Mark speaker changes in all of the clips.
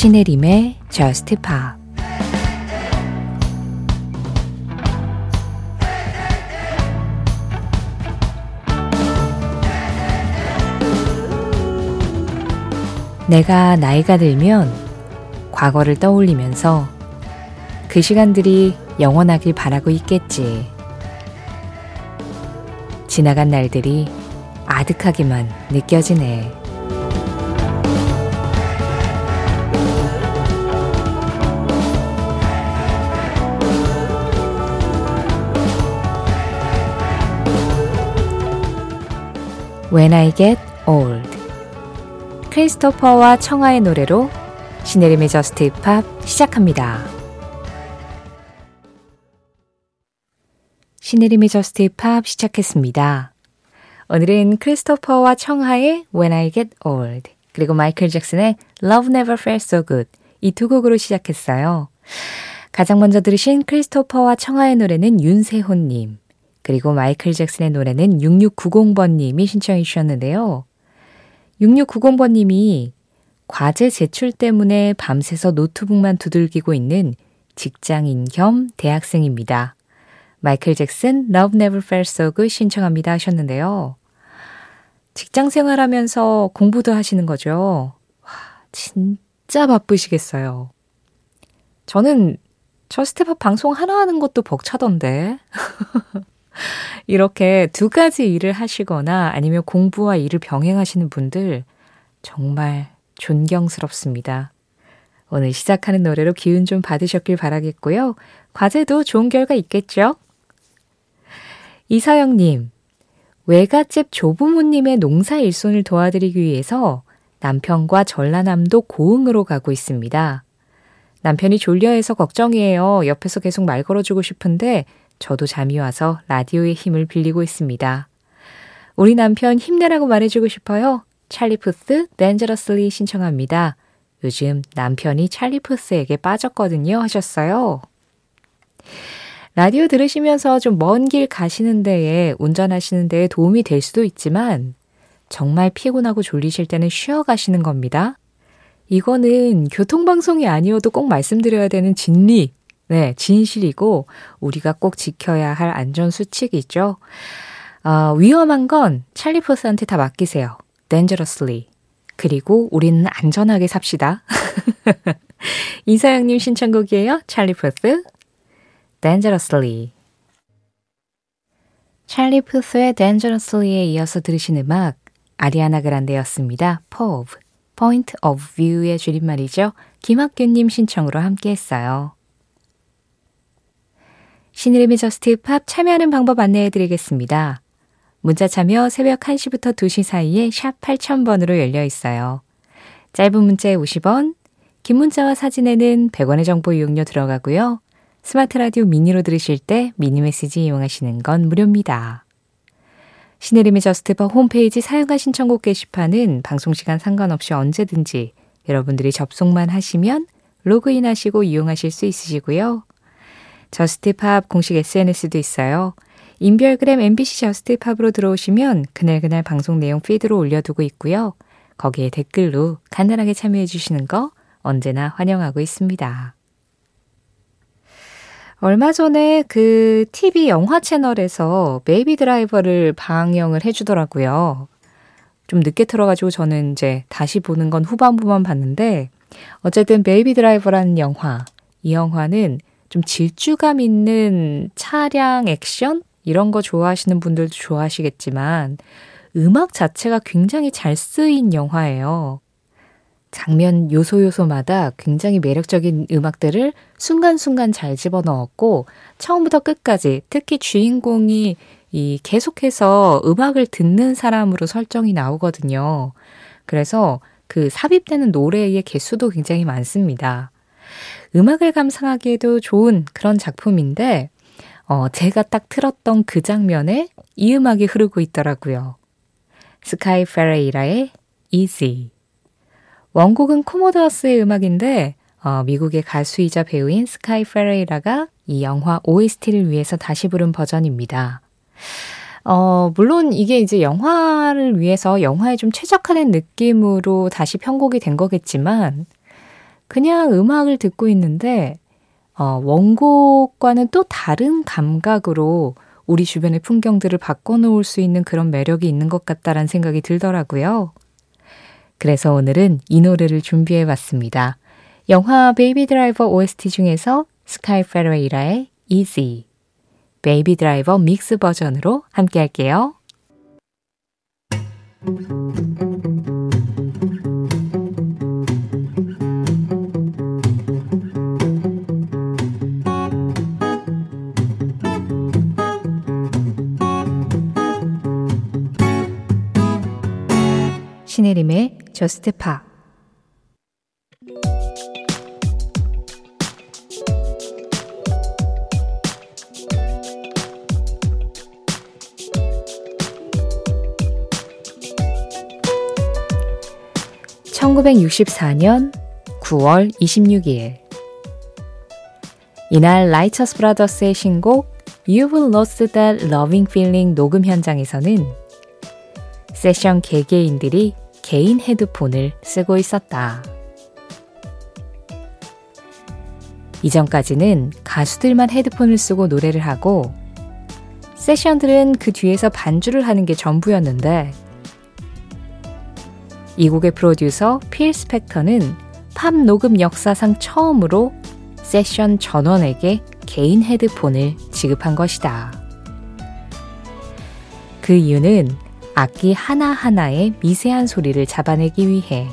Speaker 1: 신혜림의 Just Pop 내가 나이가 들면 과거를 떠올리면서 그 시간들이 영원하길 바라고 있겠지. 지나간 날들이 아득하게만 느껴지네. When I Get Old 크리스토퍼와 청하의 노래로 신혜림의 Just Pop 시작합니다. 신혜림의 Just Pop 시작했습니다. 오늘은 크리스토퍼와 청하의 When I Get Old 그리고 마이클 잭슨의 Love Never Felt So Good 이 두 곡으로 시작했어요. 가장 먼저 들으신 크리스토퍼와 청하의 노래는 윤세호님 그리고 마이클 잭슨의 노래는 6690번님이 신청해 주셨는데요. 6690번님이 과제 제출 때문에 밤새서 노트북만 두들기고 있는 직장인 겸 대학생입니다. 마이클 잭슨 Love Never Felt So Good 신청합니다 하셨는데요. 직장 생활하면서 공부도 하시는 거죠. 와, 진짜 바쁘시겠어요. 저는 Just Pop 방송 하나 하는 것도 벅차던데. 이렇게 두 가지 일을 하시거나 아니면 공부와 일을 병행하시는 분들 정말 존경스럽습니다. 오늘 시작하는 노래로 기운 좀 받으셨길 바라겠고요. 과제도 좋은 결과 있겠죠? 이서영님, 외갓집 조부모님의 농사 일손을 도와드리기 위해서 남편과 전라남도 고흥으로 가고 있습니다. 남편이 졸려해서 걱정이에요. 옆에서 계속 말 걸어주고 싶은데 저도 잠이 와서 라디오의 힘을 빌리고 있습니다. 우리 남편 힘내라고 말해주고 싶어요. 찰리 푸스 Dangerously 신청합니다. 요즘 남편이 찰리 푸스에게 빠졌거든요 하셨어요. 라디오 들으시면서 좀 먼 길 가시는 데에 운전하시는 데에 도움이 될 수도 있지만 정말 피곤하고 졸리실 때는 쉬어 가시는 겁니다. 이거는 교통방송이 아니어도 꼭 말씀드려야 되는 진리 네, 진실이고 우리가 꼭 지켜야 할 안전 수칙이죠. 어, 위험한 건 찰리 포스한테 다 맡기세요. dangerously. 그리고 우리는 안전하게 삽시다. 이사영님 신청곡이에요. 찰리 포스. dangerously. 찰리 푸스의 dangerously에 이어서 들으신 음악 아리아나 그란데였습니다. POV, Point of View의 줄임말이죠. 김학규님 신청으로 함께 했어요. 신혜림의 Just Pop 참여하는 방법 안내해 드리겠습니다. 문자 참여 새벽 1시부터 2시 사이에 샵 8000번으로 열려 있어요. 짧은 문자에 50원, 긴 문자와 사진에는 100원의 정보 이용료 들어가고요. 스마트 라디오 미니로 들으실 때 미니 메시지 이용하시는 건 무료입니다. 신혜림의 Just Pop 홈페이지 사연과 신청곡 게시판은 방송시간 상관없이 언제든지 여러분들이 접속만 하시면 로그인 하시고 이용하실 수 있으시고요. Just Pop 공식 SNS도 있어요. 인별그램 MBC Just Pop으로 들어오시면 그날그날 방송 내용 피드로 올려두고 있고요. 거기에 댓글로 간단하게 참여해 주시는 거 언제나 환영하고 있습니다. 얼마 전에 그 TV 영화 채널에서 Baby Driver를 방영을 해주더라고요. 좀 늦게 틀어가지고 저는 이제 다시 보는 건 후반부만 봤는데, 어쨌든 Baby Driver라는 영화, 이 영화는 좀 질주감 있는 차량 액션? 이런 거 좋아하시는 분들도 좋아하시겠지만, 음악 자체가 굉장히 잘 쓰인 영화예요. 장면 요소 요소마다 굉장히 매력적인 음악들을 순간순간 잘 집어넣었고, 처음부터 끝까지 특히 주인공이 이 계속해서 음악을 듣는 사람으로 설정이 나오거든요. 그래서 그 삽입되는 노래의 개수도 굉장히 많습니다. 음악을 감상하기에도 좋은 그런 작품인데, 어, 제가 딱 틀었던 그 장면에 이 음악이 흐르고 있더라고요. 스카이 페레이라의 Easy. 원곡은 코모더스의 음악인데, 어, 미국의 가수이자 배우인 스카이 페레이라가 이 영화 OST를 위해서 다시 부른 버전입니다. 어, 물론 이게 이제 영화를 위해서 영화에 좀 최적화된 느낌으로 다시 편곡이 된 거겠지만, 그냥 음악을 듣고 있는데 어, 원곡과는 또 다른 감각으로 우리 주변의 풍경들을 바꿔놓을 수 있는 그런 매력이 있는 것 같다라는 생각이 들더라고요. 그래서 오늘은 이 노래를 준비해 봤습니다. 영화 Baby Driver OST 중에서 스카이 페레이라의 Easy, Baby Driver Mix 버전으로 함께 할게요. 신혜림의 저스트 파 (1964년 9월 26일) 이날 라이처스 브라더스의 신곡 You Will Lost That Loving Feeling 녹음 현장에서는 세션 개개인들이 개인 헤드폰을 쓰고 있었다. 이전까지는 가수들만 헤드폰을 쓰고 노래를 하고 세션들은 그 뒤에서 반주를 하는 게 전부였는데 이 곡의 프로듀서 필 스펙터는 팝 녹음 역사상 처음으로 세션 전원에게 개인 헤드폰을 지급한 것이다. 그 이유는 악기 하나하나의 미세한 소리를 잡아내기 위해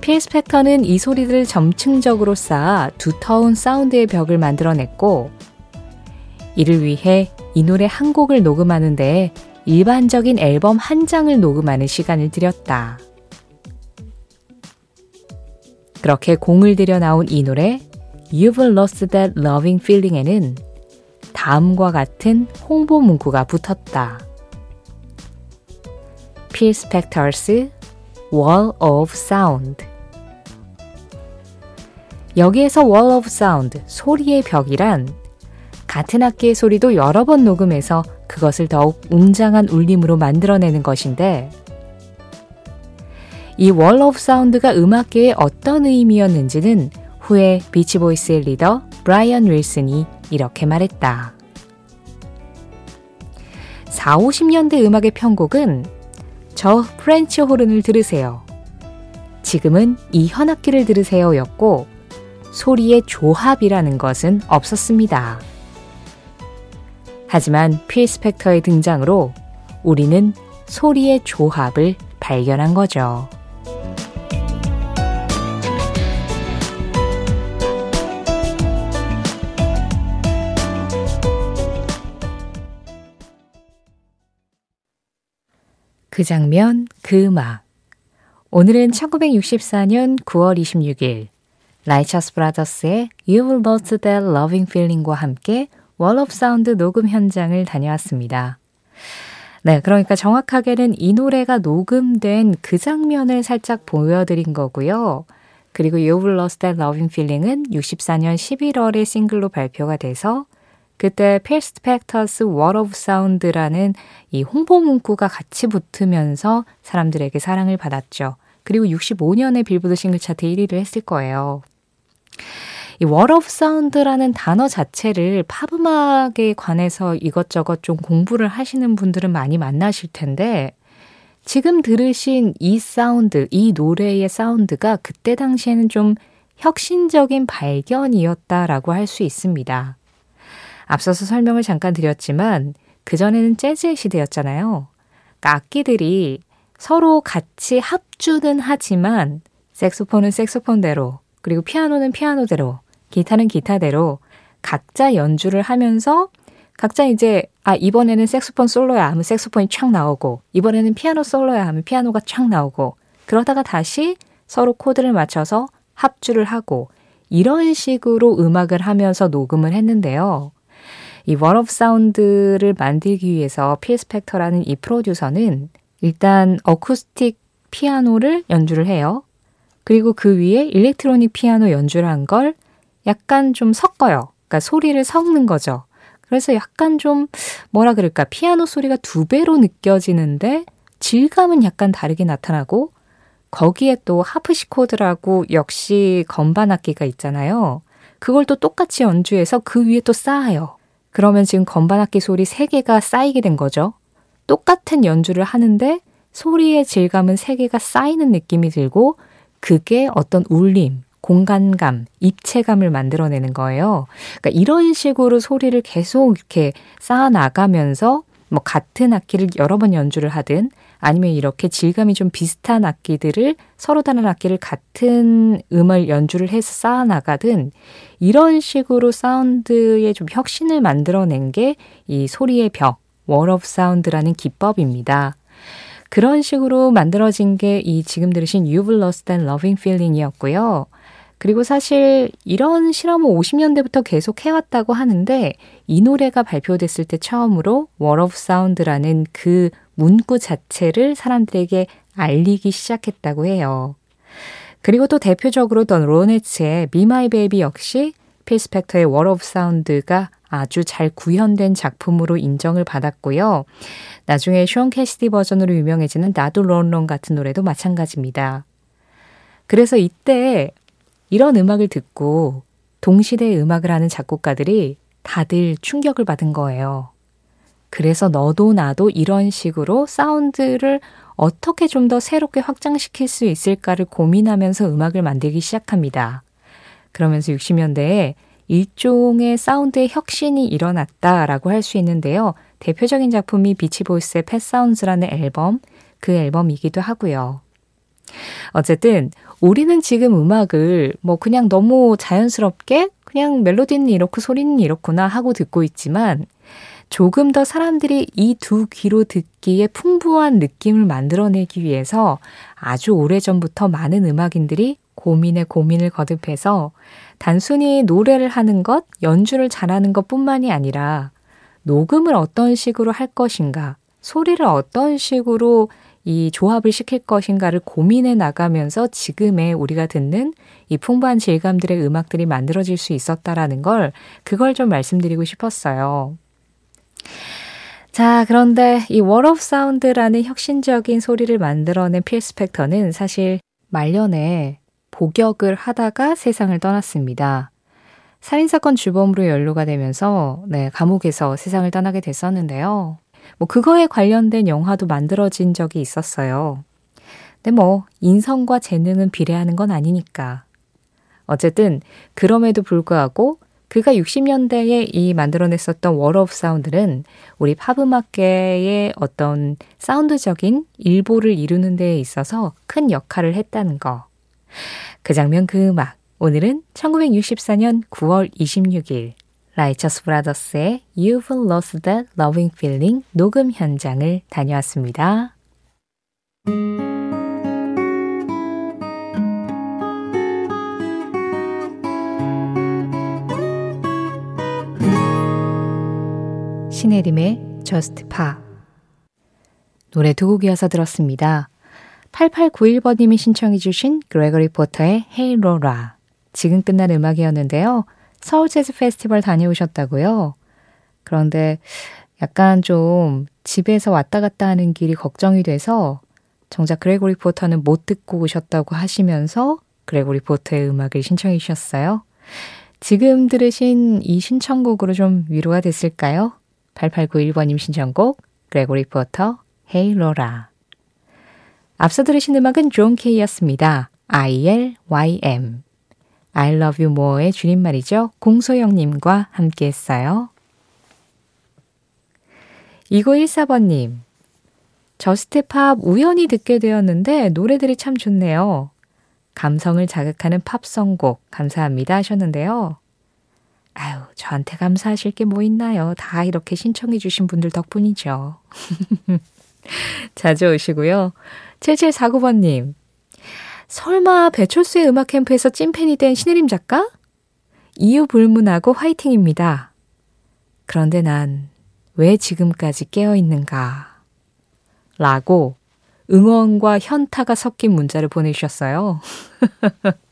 Speaker 1: 필 스펙터는 이 소리들을 점층적으로 쌓아 두터운 사운드의 벽을 만들어냈고 이를 위해 이 노래 한 곡을 녹음하는데 일반적인 앨범 한 장을 녹음하는 시간을 들였다. 그렇게 공을 들여 나온 이 노래 You've Lost That Loving Feeling에는 다음과 같은 홍보 문구가 붙었다. 필 스펙터스 Wall of Sound 여기에서 Wall of Sound, 소리의 벽이란 같은 악기의 소리도 여러 번 녹음해서 그것을 더욱 웅장한 울림으로 만들어내는 것인데 이 Wall of Sound가 음악계에 어떤 의미였는지는 후에 비치보이스의 리더 브라이언 윌슨이 이렇게 말했다. 4, 50년대 음악의 편곡은 저 프렌치 호른을 들으세요. 지금은 이 현악기를 들으세요 였고 소리의 조합이라는 것은 없었습니다. 하지만 필 스펙터의 등장으로 우리는 소리의 조합을 발견한 거죠. 그 장면, 그 음악. 오늘은 1964년 9월 26일 라이처스 브라더스의 You Will Lost That Loving Feeling과 함께 Wall of Sound 녹음 현장을 다녀왔습니다. 네, 그러니까 정확하게는 이 노래가 녹음된 그 장면을 살짝 보여드린 거고요. 그리고 You've Lost That Loving Feeling은 64년 11월에 싱글로 발표가 돼서 그때 Phil Spector's Wall of Sound라는 이 홍보 문구가 같이 붙으면서 사람들에게 사랑을 받았죠. 그리고 65년에 빌보드 싱글 차트 1위를 했을 거예요. 이 Wall of Sound라는 단어 자체를 팝 음악에 관해서 이것저것 좀 공부를 하시는 분들은 많이 만나실 텐데 지금 들으신 이 사운드, 이 노래의 사운드가 그때 당시에는 좀 혁신적인 발견이었다라고 할 수 있습니다. 앞서서 설명을 잠깐 드렸지만 그전에는 재즈의 시대였잖아요. 그러니까 악기들이 서로 같이 합주는 하지만 색소폰은 색소폰대로 그리고 피아노는 피아노대로 기타는 기타대로 각자 연주를 하면서 각자 이제 아 이번에는 색소폰 솔로야 하면 색소폰이 촥 나오고 이번에는 피아노 솔로야 하면 피아노가 촥 나오고 그러다가 다시 서로 코드를 맞춰서 합주를 하고 이런 식으로 음악을 하면서 녹음을 했는데요. 이 of Sound를 만들기 위해서 필 스펙터라는 이 프로듀서는 일단 어쿠스틱 피아노를 연주를 해요. 그리고 그 위에 일렉트로닉 피아노 연주를 한 걸 약간 좀 섞어요. 그러니까 소리를 섞는 거죠. 그래서 약간 좀 뭐라 그럴까 피아노 소리가 두 배로 느껴지는데 질감은 약간 다르게 나타나고 거기에 또 하프시코드라고 역시 건반 악기가 있잖아요. 그걸 또 똑같이 연주해서 그 위에 또 쌓아요. 그러면 지금 건반 악기 소리 3개가 쌓이게 된 거죠. 똑같은 연주를 하는데 소리의 질감은 3개가 쌓이는 느낌이 들고 그게 어떤 울림, 공간감, 입체감을 만들어내는 거예요. 그러니까 이런 식으로 소리를 계속 이렇게 쌓아 나가면서 뭐 같은 악기를 여러 번 연주를 하든 아니면 이렇게 질감이 좀 비슷한 악기들을 서로 다른 악기를 같은 음을 연주를 해서 쌓아 나가든 이런 식으로 사운드의 좀 혁신을 만들어낸 게 이 소리의 벽, 월업 사운드라는 기법입니다. 그런 식으로 만들어진 게 이 지금 들으신 You've Lost That Loving Feeling이었고요. 그리고 사실 이런 실험을 50년대부터 계속 해왔다고 하는데 이 노래가 발표됐을 때 처음으로 Wall of Sound라는 그 문구 자체를 사람들에게 알리기 시작했다고 해요. 그리고 또 대표적으로 던 로네츠의 Be My Baby 역시 필스펙터의 Wall of Sound가 아주 잘 구현된 작품으로 인정을 받았고요. 나중에 숀 캐시디 버전으로 유명해지는 나도 런런 같은 노래도 마찬가지입니다. 그래서 이때 이런 음악을 듣고 동시대 음악을 하는 작곡가들이 다들 충격을 받은 거예요. 그래서 너도 나도 이런 식으로 사운드를 어떻게 좀 더 새롭게 확장시킬 수 있을까를 고민하면서 음악을 만들기 시작합니다. 그러면서 60년대에 일종의 사운드의 혁신이 일어났다라고 할 수 있는데요. 대표적인 작품이 비치보이스의 펫사운즈라는 앨범, 그 앨범이기도 하고요. 어쨌든 우리는 지금 음악을 뭐 그냥 너무 자연스럽게 그냥 멜로디는 이렇고 소리는 이렇구나 하고 듣고 있지만 조금 더 사람들이 이 두 귀로 듣기에 풍부한 느낌을 만들어내기 위해서 아주 오래전부터 많은 음악인들이 고민에 고민을 거듭해서 단순히 노래를 하는 것, 연주를 잘하는 것 뿐만이 아니라 녹음을 어떤 식으로 할 것인가, 소리를 어떤 식으로 이 조합을 시킬 것인가를 고민해 나가면서 지금의 우리가 듣는 이 풍부한 질감들의 음악들이 만들어질 수 있었다라는 걸 그걸 좀 말씀드리고 싶었어요. 자, 그런데 이 월업 사운드라는 혁신적인 소리를 만들어낸 필 스펙터는 사실 말년에 복역을 하다가 세상을 떠났습니다. 살인사건 주범으로 연루가 되면서 네, 감옥에서 세상을 떠나게 됐었는데요. 뭐 그거에 관련된 영화도 만들어진 적이 있었어요. 근데 뭐 인성과 재능은 비례하는 건 아니니까. 어쨌든 그럼에도 불구하고 그가 60년대에 이 만들어냈었던 Wall of Sound는 우리 팝 음악계의 어떤 사운드적인 일보를 이루는 데 있어서 큰 역할을 했다는 거. 그 장면 그 음악. 오늘은 1964년 9월 26일 라이처스 브라더스의 You've Lost That Loving Feeling 녹음 현장을 다녀왔습니다. 신혜림의 Just Pa 노래 두 곡이어서 들었습니다. 8891번님이 신청해 주신 그레거리 포터의 Hey Laura 지금 끝난 음악이었는데요. 서울 재즈 페스티벌 다녀오셨다고요? 그런데 약간 좀 집에서 왔다 갔다 하는 길이 걱정이 돼서 정작 그레고리 포터는 못 듣고 오셨다고 하시면서 그레고리 포터의 음악을 신청해 주셨어요. 지금 들으신 이 신청곡으로 좀 위로가 됐을까요? 8891번님 신청곡 그레고리 포터 Hey Laura 앞서 들으신 음악은 존 케이였습니다. ILYM I love you more의 줄임말이죠. 공소영님과 함께 했어요. 2914번님, Just Pop 우연히 듣게 되었는데 노래들이 참 좋네요. 감성을 자극하는 팝 선곡 감사합니다 하셨는데요. 아유, 저한테 감사하실 게 뭐 있나요? 다 이렇게 신청해 주신 분들 덕분이죠. 자주 오시고요. 7749번님, 설마 배철수의 음악 캠프에서 찐팬이 된 신혜림 작가? 이유 불문하고 화이팅입니다. 그런데 난 왜 지금까지 깨어 있는가? 라고 응원과 현타가 섞인 문자를 보내주셨어요.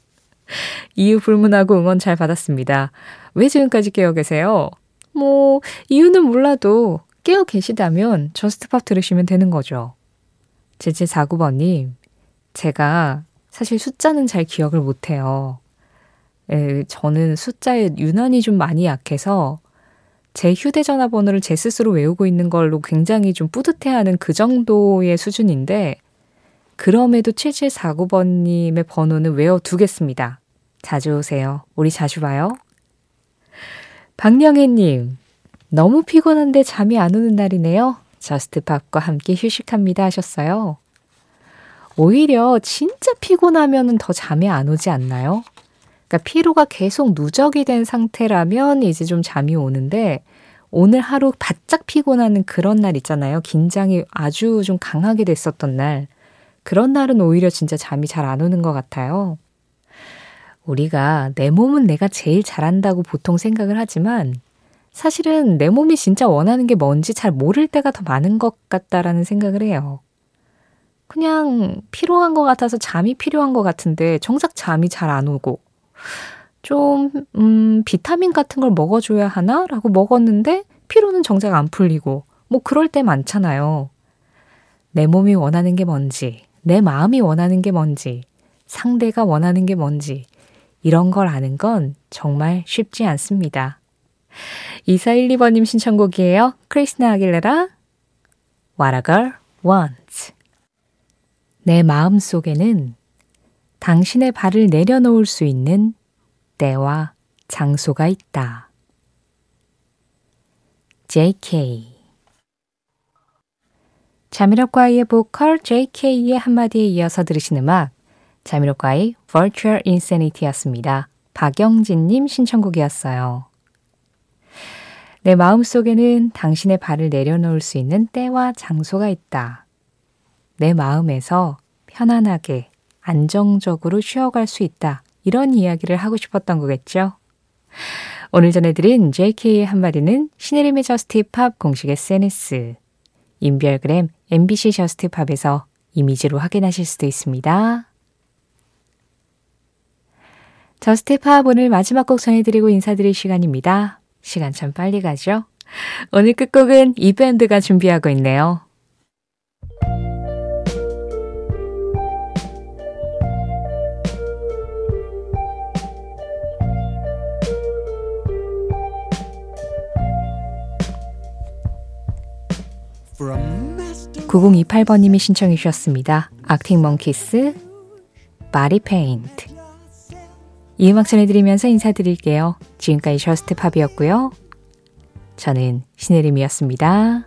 Speaker 1: 이유 불문하고 응원 잘 받았습니다. 왜 지금까지 깨어 계세요? 뭐, 이유는 몰라도 깨어 계시다면 Just Pop 들으시면 되는 거죠. 7749번님, 제가 사실 숫자는 잘 기억을 못해요. 에, 저는 숫자에 유난히 좀 많이 약해서 제 휴대전화 번호를 제 스스로 외우고 있는 걸로 굉장히 좀 뿌듯해하는 그 정도의 수준인데, 그럼에도 7749번님의 번호는 외워두겠습니다. 자주 오세요. 우리 자주 봐요. 박영애님, 너무 피곤한데 잠이 안 오는 날이네요. 저스트팝과 함께 휴식합니다 하셨어요. 오히려 진짜 피곤하면 더 잠이 안 오지 않나요? 그러니까 피로가 계속 누적이 된 상태라면 이제 좀 잠이 오는데 오늘 하루 바짝 피곤하는 그런 날 있잖아요. 긴장이 아주 좀 강하게 됐었던 날. 그런 날은 오히려 진짜 잠이 잘 안 오는 것 같아요. 우리가 내 몸은 내가 제일 잘한다고 보통 생각을 하지만 사실은 내 몸이 진짜 원하는 게 뭔지 잘 모를 때가 더 많은 것 같다라는 생각을 해요. 그냥 피로한 것 같아서 잠이 필요한 것 같은데 정작 잠이 잘 안 오고 좀, 음, 비타민 같은 걸 먹어줘야 하나? 라고 먹었는데 피로는 정작 안 풀리고 뭐 그럴 때 많잖아요. 내 몸이 원하는 게 뭔지, 내 마음이 원하는 게 뭔지, 상대가 원하는 게 뭔지, 이런 걸 아는 건 정말 쉽지 않습니다. 2412번님 신청곡이에요. 크리스나 아길레라, What a Girl Wants. 내 마음 속에는 당신의 발을 내려놓을 수 있는 때와 장소가 있다. JK 자미로과의 보컬 JK의 한마디에 이어서 들으신 음악 자미로과의 Virtual Insanity였습니다. 박영진님 신청곡이었어요. 내 마음속에는 당신의 발을 내려놓을 수 있는 때와 장소가 있다. 내 마음에서 편안하게 안정적으로 쉬어갈 수 있다. 이런 이야기를 하고 싶었던 거겠죠. 오늘 전해드린 JK의 한마디는 신혜림의 저스티 팝 공식 SNS, 인별그램 MBC 저스티 팝에서 이미지로 확인하실 수도 있습니다. 저스티 팝 오늘 마지막 곡 전해드리고 인사드릴 시간입니다. 시간 참 빨리 가죠? 오늘 끝곡은 이 밴드가 준비하고 있네요. (9028번님이) 신청해 주셨습니다. 악팅 멍키스 Body Paint 이 음악 전해드리면서 인사드릴게요. 지금까지 Just Pop이었고요. 저는 신혜림이었습니다